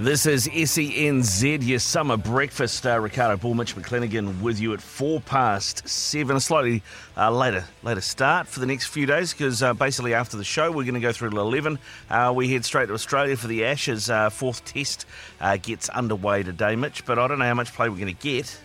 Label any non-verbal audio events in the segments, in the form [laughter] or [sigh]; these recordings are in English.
This is SENZ, your summer breakfast. Uh, Ricardo Bull, Mitch McClenaghan with you at four past seven. A slightly uh, later later start for the next few days because uh, basically after the show we're going to go through to 11. Uh, we head straight to Australia for the Ashes. Uh, fourth test uh, gets underway today, Mitch, but I don't know how much play we're going to get.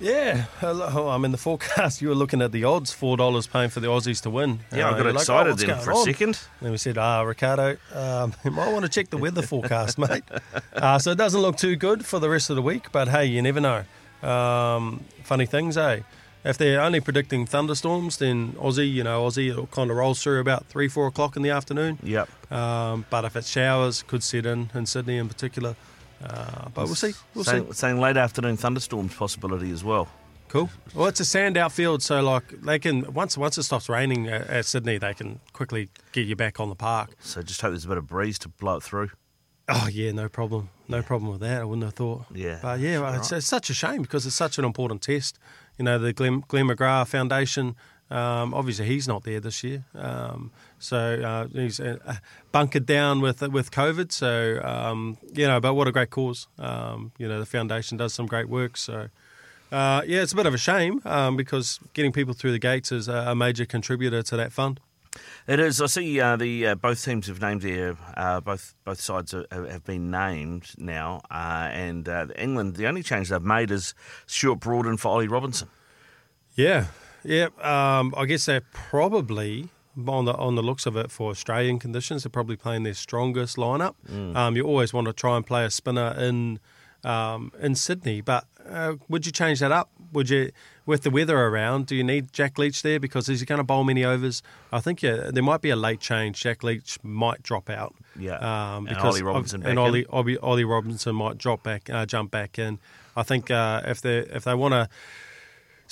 Yeah, hello. I'm in the forecast. [laughs] You were looking at the odds, four dollars paying for the Aussies to win. Yeah, I Uh, got you're like, excited oh, then for a on? second. Then we said, ah, Ricardo, um, [laughs] you might want to check the weather forecast, mate. [laughs] Uh, so it doesn't look too good for the rest of the week, but hey, you never know. Um, funny things, eh? If they're only predicting thunderstorms, then Aussie, you know, Aussie, it kind of rolls through about three, four o'clock in the afternoon. Yep. Um, but if it's showers, could set in in Sydney in particular. Uh, but we'll see. We'll see. saying, saying late afternoon thunderstorms possibility as well. Cool. Well, it's a sand outfield, so like they can once once it stops raining at, at Sydney, they can quickly get you back on the park. So just hope there's a bit of breeze to blow it through. Oh yeah, no problem, no problem with that. I wouldn't have thought. Yeah, but yeah, well, it's, it's such a shame because it's such an important test. You know, the Glenn, Glenn McGrath Foundation. Um, obviously, he's not there this year, um, so uh, he's uh, bunkered down with with COVID. So um, you know, but what a great cause. Um, you know, the foundation does some great work. So. Uh, yeah, it's a bit of a shame um, because getting people through the gates is a, a major contributor to that fund. It is. I see uh, the uh, both teams have named their uh, both both sides are, have been named now, uh, and uh, England. The only change they've made is Stuart Broad for Ollie Robinson. Yeah, yeah. Um, I guess they're probably on the on the looks of it for Australian conditions. They're probably playing their strongest lineup. Um, you always want to try and play a spinner in um, in Sydney, but uh, would you change that up? Would you, with the weather around, do you need Jack Leach there because is he going to bowl many overs? I think yeah, there might be a late change. Jack Leach might drop out. Yeah. um, And Ollie Robinson and. Ollie, Ollie, Ollie Robinson might drop back, uh, jump back in. I think uh, if they if they want to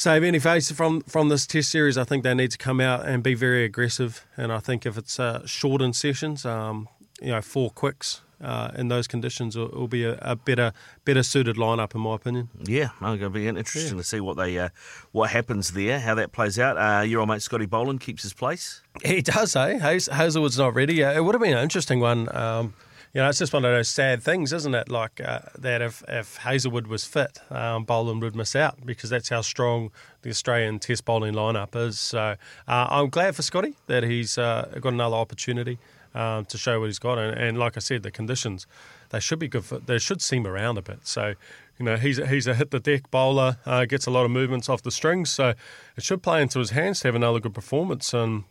save any face from from this test series, I think they need to come out and be very aggressive. And I think if it's uh, shortened sessions, um, you know, four quicks uh, in those conditions will, will be a, a better better suited lineup, in my opinion. Yeah, I'm going to be interesting to see what they uh, what happens there, how that plays out. Uh, your old mate Scotty Boland keeps his place. He does, eh? Hazlewood's not ready. It would have been an interesting one. Um, you know, it's just one of those sad things, isn't it? Like uh, that if, if Hazlewood was fit, um, Boland would miss out because that's how strong the Australian Test bowling lineup is. So uh, I'm glad for Scotty that he's uh, got another opportunity um, to show what he's got. And, and like I said, the conditions they should be good. For, they should seam around a bit. So you know, he's he's a hit the deck bowler, uh, gets a lot of movements off the strings, so it should play into his hands to have another good performance. And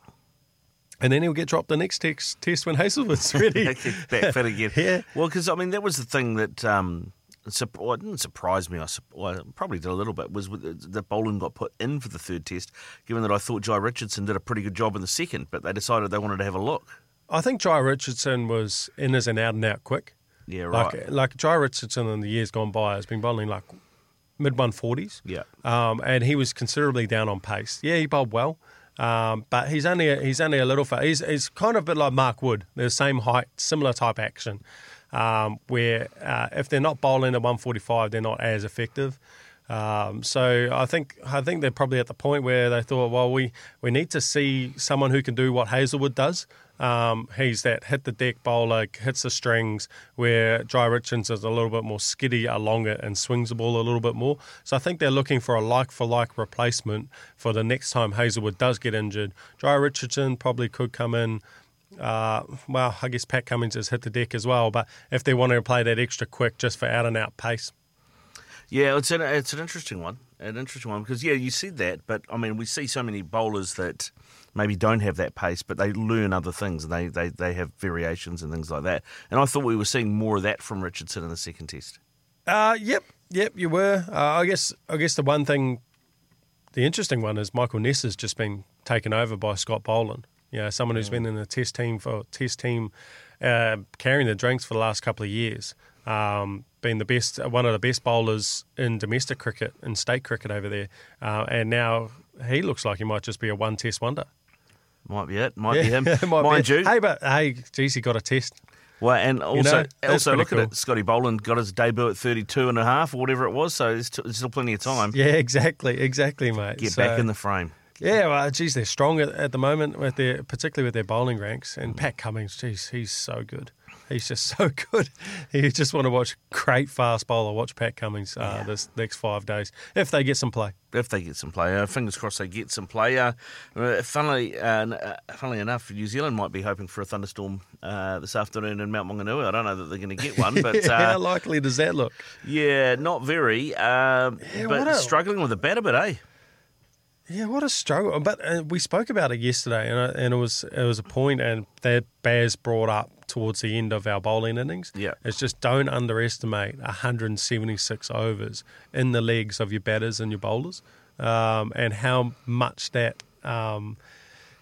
and then he'll get dropped the next text, test when Hazlewood's [laughs] ready. Back fit again. Yeah. Well, because I mean that was the thing that um, well, it didn't surprise me. I sup- well, probably did a little bit. Was that Boland got put in for the third test, given that I thought Jhye Richardson did a pretty good job in the second, but they decided they wanted to have a look. I think Jhye Richardson was in as an out and out quick. Yeah, right. Like like Jhye Richardson in the years gone by has been bowling like mid one forties. Yeah. Um, and he was considerably down on pace. Yeah, he bowled well. Um, but he's only a, he's only a little far. He's, he's kind of a bit like Mark Wood. The same height, similar type action. Um, where uh, if they're not bowling at 145, they're not as effective. Um, so I think I think they're probably at the point where they thought, well, we, we need to see someone who can do what Hazlewood does. Um, he's that hit the deck bowler, hits the strings, where Jhye Richards is a little bit more skiddy along it and swings the ball a little bit more. So I think they're looking for a like for like replacement for the next time Hazlewood does get injured. Jhye Richardson probably could come in. Uh, well, I guess Pat Cummins has hit the deck as well, but if they want to play that extra quick just for out and out pace. Yeah, it's an, it's an interesting one. An interesting one because, yeah, you said that, but I mean, we see so many bowlers that maybe don't have that pace, but they learn other things and they, they, they have variations and things like that. And I thought we were seeing more of that from Richardson in the second test. Uh, yep, yep, you were. Uh, I guess I guess the one thing, the interesting one is Michael Neser has just been taken over by Scott Boland. You know, someone who's been in the test team for test team, uh, carrying the drinks for the last couple of years. Um, been the best, one of the best bowlers in domestic cricket and state cricket over there, uh, and now he looks like he might just be a one test wonder. Might be it. Might be him. [laughs] might Mind be. you. Hey, but hey, geez, he got a test. Well, and also, know, also look cool. at it. Scotty Boland got his debut at 32 and a half or whatever it was, so there's, t- there's still plenty of time. Yeah, exactly, exactly, mate. Get So- back in the frame. Yeah, well, geez, they're strong at, at the moment with their, particularly with their bowling ranks. And Pat Cummins, geez, he's so good. He's just so [laughs] good. You just want to watch great fast bowler. Watch Pat Cummins uh, this next five days if they get some play. If they get some play, uh, fingers crossed they get some play. Uh, uh, funnily, uh, uh, funnily enough, New Zealand might be hoping for a thunderstorm uh, this afternoon in Mount Maunganui. I don't know that they're going to get one, [laughs] but How likely does that look? yeah, not very. Uh, what but a- struggling with a bat a bit, eh? Yeah, what a struggle! But uh, we spoke about it yesterday, and, uh, and it was it was a point, and that Baz brought up towards the end of our bowling innings. Yeah. it's just don't underestimate 176 overs in the legs of your batters and your bowlers, um, and how much that um,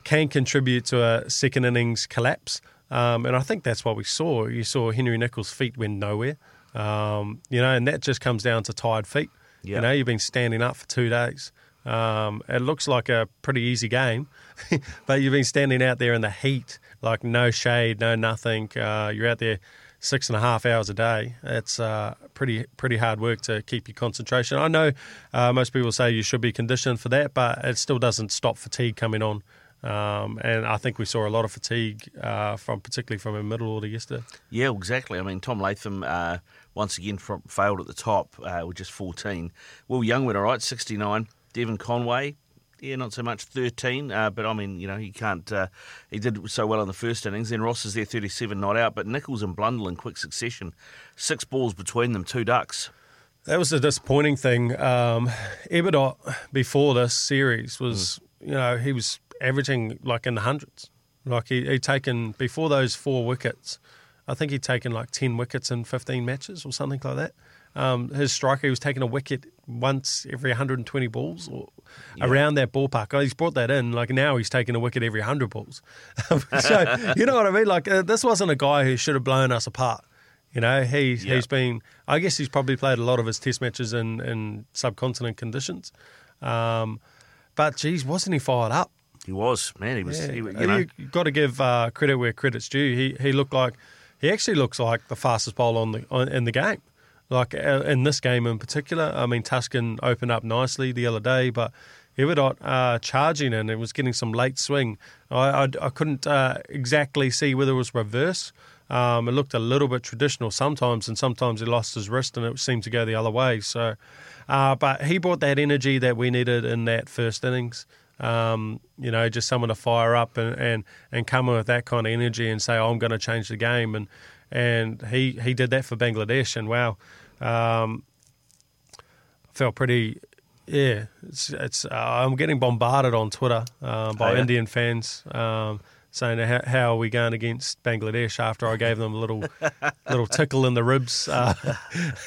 can contribute to a second innings collapse. Um, and I think that's what we saw. You saw Henry Nicholls' feet went nowhere, um, you know, and that just comes down to tired feet. Yeah. You know, you've been standing up for two days. Um, it looks like a pretty easy game, [laughs] but you've been standing out there in the heat, like no shade, no nothing. Uh, you're out there six and a half hours a day. It's uh, pretty pretty hard work to keep your concentration. I know uh, most people say you should be conditioned for that, but it still doesn't stop fatigue coming on. Um, and I think we saw a lot of fatigue uh, from particularly from a middle order yesterday. Yeah, exactly. I mean, Tom Latham uh, once again fro- failed at the top uh, with just 14. Will Young went all right, 69. Devon Conway, yeah, not so much, 13. Uh, but I mean, you know, he can't. Uh, he did so well in the first innings. Then Ross is there, 37, not out. But Nicholls and Blundell in quick succession, six balls between them, two ducks. That was the disappointing thing. Um, Ebadot before this series was, you know, he was averaging like in the hundreds. Like he, he'd taken before those four wickets, I think he'd taken like ten wickets in fifteen matches or something like that. Um, his striker he was taking a wicket once every 120 balls or around that ballpark. Oh, he's brought that in. Like now he's taking a wicket every 100 balls. [laughs] so you know what I mean? Like uh, this wasn't a guy who should have blown us apart. You know, he Yeah. he's been. I guess he's probably played a lot of his test matches in in subcontinent conditions. Um, but geez, wasn't he fired up? He was, man. He was, Yeah. he, you know. You've got to give uh, credit where credit's due. He he looked like he actually looks like the fastest bowler on the on, in the game. Like uh, in this game in particular, I mean Taskin opened up nicely the other day, but Ebadot uh, charging and it was getting some late swing. I I, I couldn't uh, exactly see whether it was reverse. Um, it looked a little bit traditional sometimes, and sometimes he lost his wrist and it seemed to go the other way. So, uh, but he brought that energy that we needed in that first innings. Um, you know, just someone to fire up and, and, and come with that kind of energy and say, oh, I'm going to change the game. And and he, he did that for Bangladesh. And wow, um, felt pretty. Yeah, it's it's. Uh, I'm getting bombarded on Twitter uh, by Oh, yeah? Indian fans um, saying how, how are we going against Bangladesh after I gave them a little [laughs] little tickle in the ribs uh,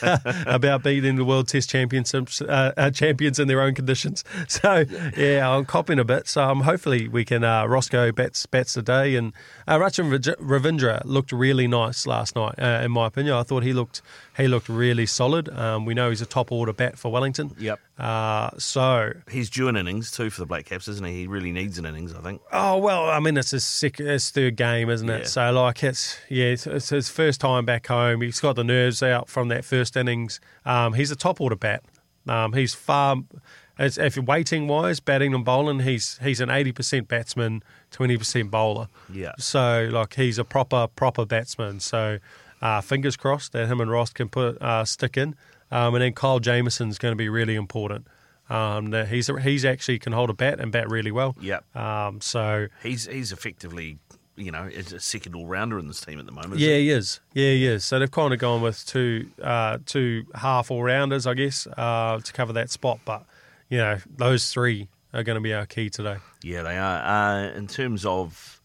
[laughs] about beating the world Test championships uh, uh, champions in their own conditions. [laughs] So yeah, I'm copping a bit. So um, hopefully we can. Uh, Roscoe bats bats today, and uh, Rachin Ravindra looked really nice last night. Uh, in my opinion, I thought he looked he looked really solid. Um, we know he's a top order bat for Wellington. Yep. Uh, so, He's due an innings too for the Black Caps, isn't he? He really needs an innings, I think. oh well, I mean it's his second, his third game, isn't it? Yeah. So like it's yeah, it's, it's his first time back home. He's got the nerves out from that first innings. Um, he's a top order bat. Um, he's far. As, if you're waiting wise, batting and bowling, he's he's an eighty percent batsman, twenty percent bowler. Yeah. So like he's a proper proper batsman. So uh, fingers crossed that him and Ross can put uh, stick in. Um, and then Kyle Jamieson's going to be really important. Um, that he's he's actually can hold a bat and bat really well. Yep. Um, so He's he's effectively, you know, a second all rounder in this team at the moment. yeah, isn't he is. Yeah, he is. So they've kind of gone with two uh, two half all rounders, I guess, uh, to cover that spot. But you know, those three are going to be our key today. Yeah, they are. Uh, in terms of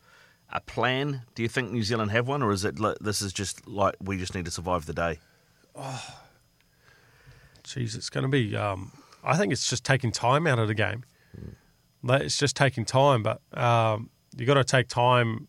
a plan, do you think New Zealand have one, or is it this is just like we just need to survive the day? Jeez, it's going to be. Um, I think it's just taking time out of the game. Like, It's just taking time, but um, you got to take time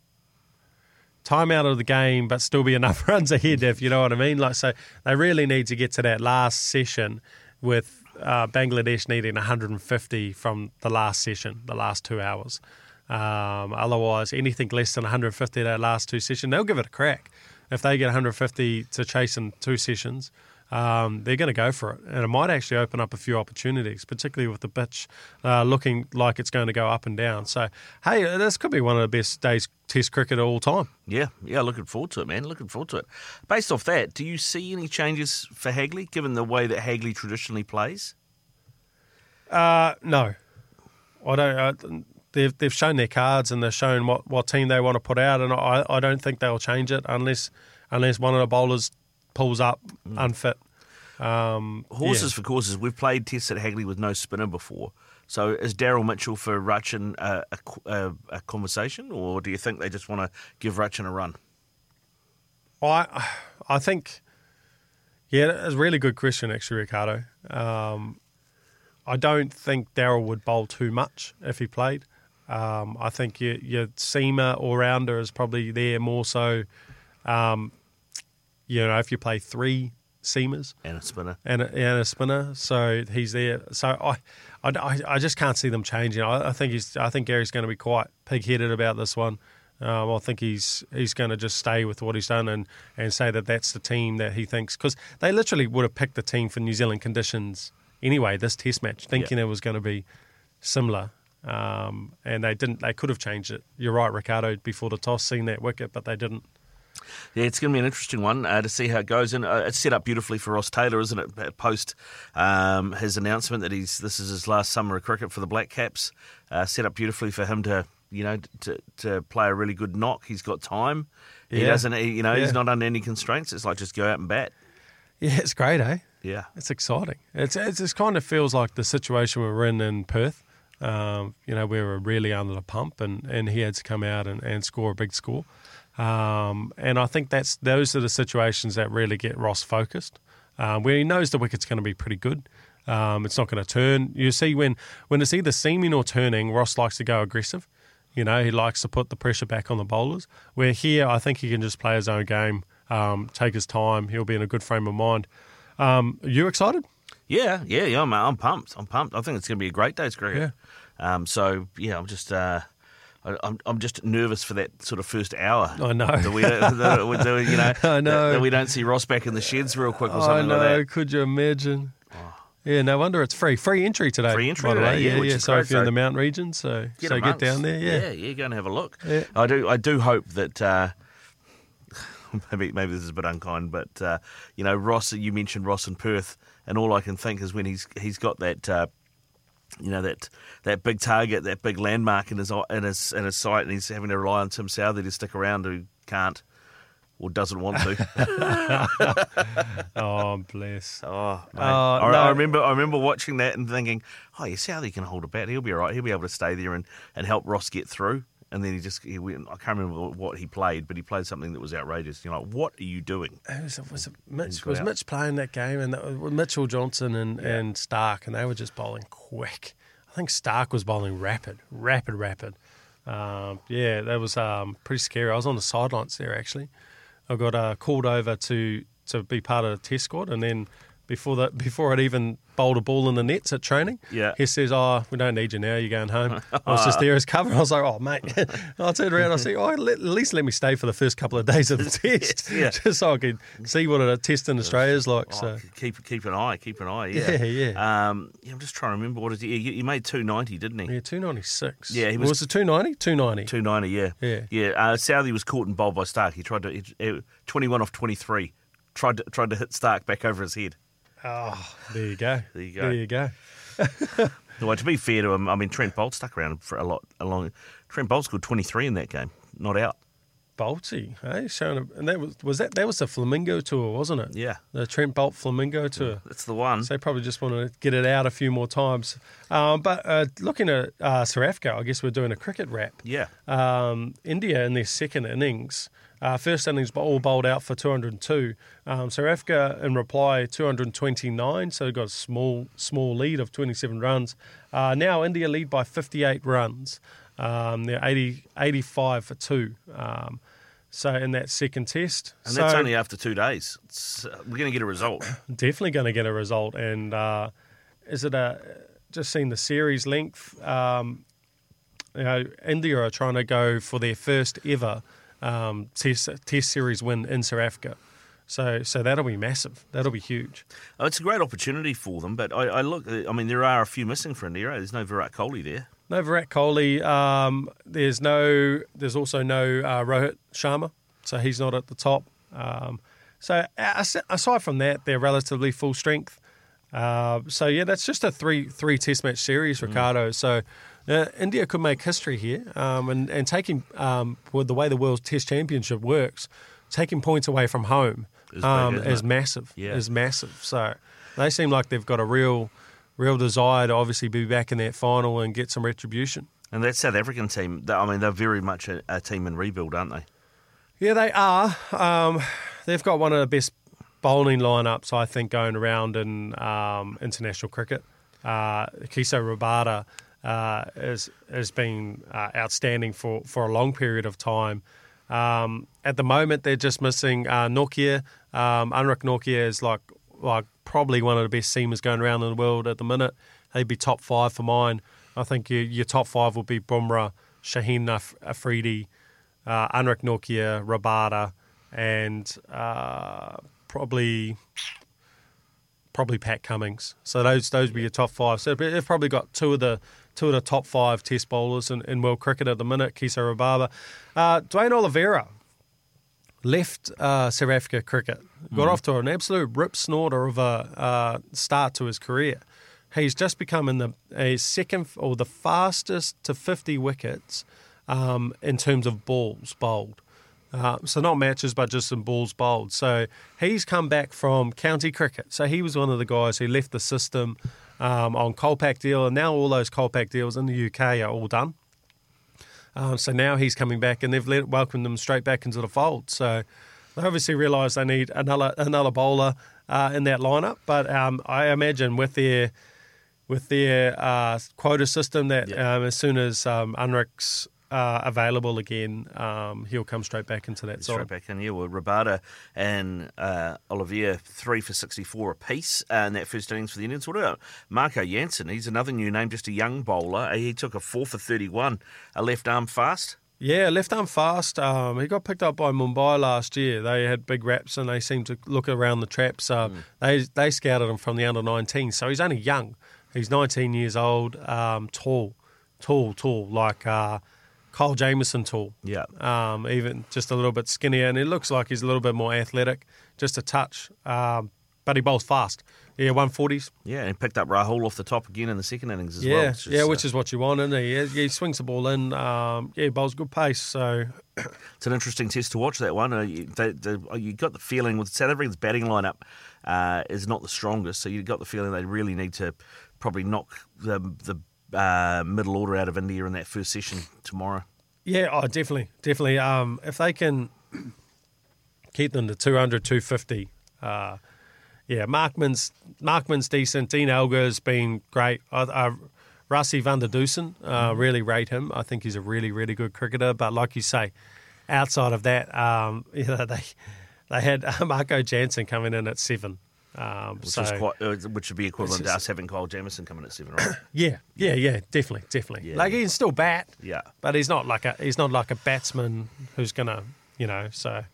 time out of the game, but still be enough [laughs] runs ahead. If you know what I mean. Like so, they really need to get to that last session with uh, Bangladesh needing 150 from the last session, the last two hours. Um, otherwise, anything less than 150 that last two sessions, they'll give it a crack. If they get 150 to chase in two sessions, um, they're going to go for it, and it might actually open up a few opportunities, particularly with the pitch uh, looking like it's going to go up and down. So, hey, this could be one of the best days Test cricket of all time. Yeah, yeah, looking forward to it, man. Looking forward to it. Based off that, do you see any changes for Hagley, given the way that Hagley traditionally plays? Uh, no, I don't. Uh, they've they've shown their cards and they've shown what, what team they want to put out, and I, I don't think they'll change it unless unless one of the bowlers pulls up unfit. Um, Horses for courses. We've played tests at Hagley with no spinner before. So is Daryl Mitchell for Rachin a, a, a, a conversation, or do you think they just want to give Rachin a run? I I think yeah, it's a really good question actually, Ricardo. Um, I don't think Daryl would bowl too much if he played. Um, I think your, your seamer or rounder is probably there more so. Um, you know, if you play three seamers And a spinner. and a, and a spinner, so he's there. So I, I, I just can't see them changing. I, I think he's. I think Gary's going to be quite pig-headed about this one. Um, I think he's he's going to just stay with what he's done and, and say that that's the team that he thinks because they literally would have picked the team for New Zealand conditions anyway. This Test match, thinking it was going to be similar, um, and they didn't. They could have changed it. You're right, Ricardo. Before the toss, seen that wicket, but they didn't. Yeah, it's going to be an interesting one uh, to see how it goes. And uh, it's set up beautifully for Ross Taylor, isn't it? Post um, his announcement that he's this is his last summer of cricket for the Black Caps, uh, set up beautifully for him to you know to to play a really good knock. He's got time. He Yeah. doesn't. He, you know, Yeah. he's not under any constraints. It's like just go out and bat. Yeah, it's great, eh? Yeah. It's exciting. It's, it's it kind of feels like the situation we're in in Perth. Um, you know, we were really under the pump, and, and he had to come out and, and score a big score. Um, and I think that's those are the situations that really get Ross focused, um, where he knows the wicket's going to be pretty good. Um, it's not going to turn. You see, when when it's either seaming or turning, Ross likes to go aggressive. You know, he likes to put the pressure back on the bowlers. Where here, I think he can just play his own game, um, take his time. He'll be in a good frame of mind. Um, are you excited? Yeah, yeah, yeah. I'm, I'm pumped. I'm pumped. I think it's going to be a great day's cricket. Um, so yeah, I'm just. Uh, I'm, I'm just nervous for that sort of first hour. I know. That we, don't- that we do, you know, [laughs] I know. That, that we don't see Ross back in the sheds real quick or I something know. like that. Could you imagine? Yeah, no wonder it's free. Free entry today. Free entry by the today, way. yeah, Yeah, yeah. So great. if you're in the mountain region, so so get down there. Yeah. yeah, yeah, go and have a look. Yeah. I do, I do hope that. Uh, [laughs] maybe, maybe this is a bit unkind, but uh, you know, Ross. You mentioned Ross in Perth, and all I can think is when he's he's got that. Uh, you know that that big target, that big landmark in his in his in his sight, and he's having to rely on Tim Southey to stick around who can't or doesn't want to. [laughs] Oh, bless. [laughs] Oh. Uh, I, no. I remember I remember watching that and thinking, oh, yeah, Southey can hold a bat. He'll be all right. He'll be able to stay there and, and help Ross get through. And then he just, he went, I can't remember what he played, but he played something that was outrageous. You're like, what are you doing? It was, was it He's Mitch? Was out. Mitch playing that game? And that was Mitchell Johnson and, and Stark, and they were just bowling quick. I think Stark was bowling rapid, rapid, rapid. Um, yeah, that was um, pretty scary. I was on the sidelines there actually. I got uh, called over to to be part of the test squad, and then before the before I'd even bowled a ball in the nets at training. Yeah. He says, "Oh, we don't need you now. You're going home." I was just [laughs] there as cover. I was like, "Oh, mate." [laughs] I turned around. I said, "Oh, let, at least let me stay for the first couple of days of the [laughs] test, yeah. just so I could see what a test in Australia is like." Oh, So keep keep an eye, keep an eye. Yeah, Yeah, yeah. Um, yeah, I'm just trying to remember what is he? He made 290, didn't he? yeah, two ninety six. Yeah, he was, was- it two ninety? Two ninety. 290, yeah. Yeah. Yeah. Uh, Southey was caught and bowled by Stark. He tried to, he, he- 21 off 23. Tried to, tried to hit Stark back over his head. Oh, there you go. There you go. There you go. [laughs] Well, to be fair to him, I mean, Trent Boult stuck around for a lot. Along, Trent Boult scored 23 in that game, not out. Bolty, hey, showing a, and that was was that that was the Flamingo tour, wasn't it? Yeah. the Trent Boult Flamingo tour. That's the one. So they probably just want to get it out a few more times. Um, but uh, looking at uh, Africa, I guess we're doing a cricket wrap. Yeah. Um, India in their second innings, uh, first innings all bowled out for 202. Um, South Africa in reply 229, so got a small small lead of 27 runs. Uh, now India lead by 58 runs. Um, they're 80, 85 for two. Um, so in that second test, And so that's only after two days. It's, uh, we're going to get a result. [coughs] definitely going to get a result. And uh, is it a just seen the series length? Um, you know, India are trying to go for their first ever um, test test series win in South Africa. So, so that'll be massive. That'll be huge. Oh, it's a great opportunity for them, but I, I look. I mean, there are a few missing for India. There's no Virat Kohli there. No Virat Kohli. Um, there's no. There's also no uh, Rohit Sharma, so he's not at the top. Um, so aside from that, they're relatively full strength. Uh, so yeah, that's just a three three Test match series, Ricardo. So uh, India could make history here, um, and and taking um, with the way the World Test Championship works, taking points away from home Is big, um, isn't is massive. Yeah. Is massive. So they seem like they've got a real real desire to obviously be back in that final and get some retribution. And that South African team, I mean, they're very much a, a team in rebuild, aren't they? Yeah, they are. Um, they've got one of the best bowling lineups, I think, going around in um, international cricket. Uh, Kiso Rabada uh, has, has been uh, outstanding for, for a long period of time. Um, at the moment, they're just missing uh, Nortje. Um, Anrich Nortje is like like probably one of the best seamers going around in the world at the minute. He'd be top five for mine. I think your, your top five would be Bumrah, Shaheen Af- Afridi, uh, Anrich Nortje, Rabada, and uh, probably probably Pat Cummins. So those those would be your top five. So they've probably got two of the two of the top five Test bowlers in, in world cricket at the minute. Kisa Rabada, uh, Duanne Olivier left uh, South Africa cricket, got off to an absolute rip snorter of a uh, start to his career. He's just become in the a second or the fastest to 50 wickets um, in terms of balls bowled. Uh, so not matches, but just some balls bowled. So he's come back from county cricket. So he was one of the guys who left the system um, on Kolpak deal, and now all those Kolpak deals in the UK are all done. Um, so now he's coming back, and they've let, welcomed him straight back into the fold. So they obviously realise they need another another bowler uh, in that lineup. But um, I imagine with their with their uh, quota system, that um, as soon as um, Anrich's uh, available again, um, he'll come straight back into that Straight side. back in, yeah. Well, Rabada and uh, Olivier, three for 64 apiece uh, in that first innings for the Indians. What about Marco Jansen? He's another new name, just a young bowler. Uh, He took a four for 31, a left arm fast. Yeah, left arm fast. Um, he got picked up by Mumbai last year. They had big raps and they seemed to look around the traps. Uh, They they scouted him from the under 19, so he's only young. He's 19 years old, um, tall, tall, tall, like uh, Kyle Jamieson tall. Yeah. Um, even just a little bit skinnier, and it looks like he's a little bit more athletic, just a touch. Um, but he bowls fast. Yeah, 140s. Yeah, and picked up Rahul off the top again in the second innings as yeah, well. yeah, which is what you want, and he? Yeah, he swings the ball in. Um, yeah, he bowls good pace. So [coughs] It's an interesting test to watch that one. Uh, you, they, they, you got the feeling with South Africa's batting lineup uh, is not the strongest, so you got the feeling they really need to probably knock the the uh, middle order out of India in that first session tomorrow. Yeah, oh, definitely, definitely. Um, if they can keep them to 200, 250, uh, yeah, Markram's Markram's decent. Dean Elgar's been great. I, I, Rassie van der Dussen, uh, really rate him. I think he's a really, really good cricketer. But like you say, outside of that, um, [laughs] you know, they they had Marco Jansen coming in at seven. Um, Which, so is quite, uh, which would be equivalent to us having Kyle Jamieson coming at seven, right? [coughs] yeah, yeah, yeah, definitely, definitely. Yeah. Like he can still bat, Yeah. but he's not like a he's not like a batsman who's gonna you know. So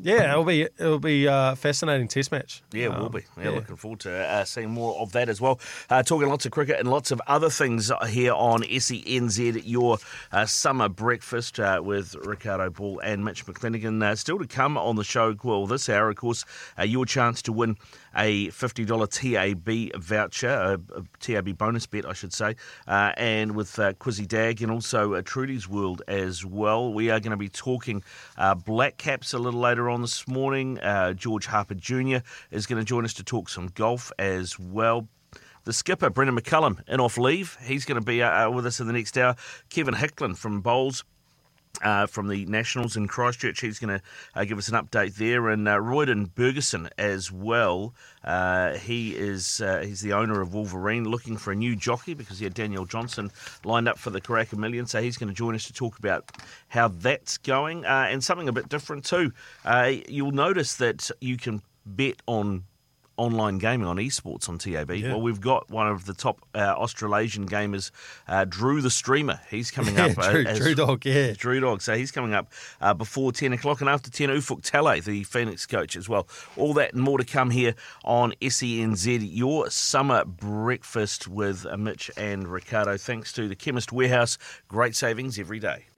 yeah, it'll be it'll be a fascinating test match. Yeah, it will Um, be. Yeah, looking forward to uh, seeing more of that as well. Uh, talking lots of cricket and lots of other things here on SENZ, your uh, summer breakfast uh, with Ricardo Ball and Mitch McClenaghan. Uh, still to come on the show, well, this hour, of course, uh, your chance to win a $50 TAB voucher, a, a TAB bonus bet, I should say, uh, and with uh, Quizzy Dag and also uh, Trudy's World as well. We are going to be talking uh, Black Caps a little later on this morning. Uh, George Harper Jr. is going to join us to talk some golf as well. The skipper, Brendan McCullum, in off leave. He's going to be uh, with us in the next hour. Kevin Hickland from Bowls uh, from the Nationals in Christchurch. He's going to uh, give us an update there, and uh, Royden Bergerson as well. Uh, he is uh, he's the owner of Wolverine, looking for a new jockey because he had Daniel Johnson lined up for the Karaka Million. So he's going to join us to talk about how that's going uh, and something a bit different too. Uh, you'll notice that you can bet on online gaming on esports on TAB. Well, we've got one of the top uh, Australasian gamers, uh, Drew the Streamer. He's coming [laughs] up. uh, Drew, as- Drew Dog, yeah. Drew Dog. So he's coming up uh, before 10 o'clock and after 10, Ufuk Talay, the Phoenix coach as well. All that and more to come here on SENZ, your summer breakfast with uh, Mitch and Ricardo. Thanks to the Chemist Warehouse. Great savings every day.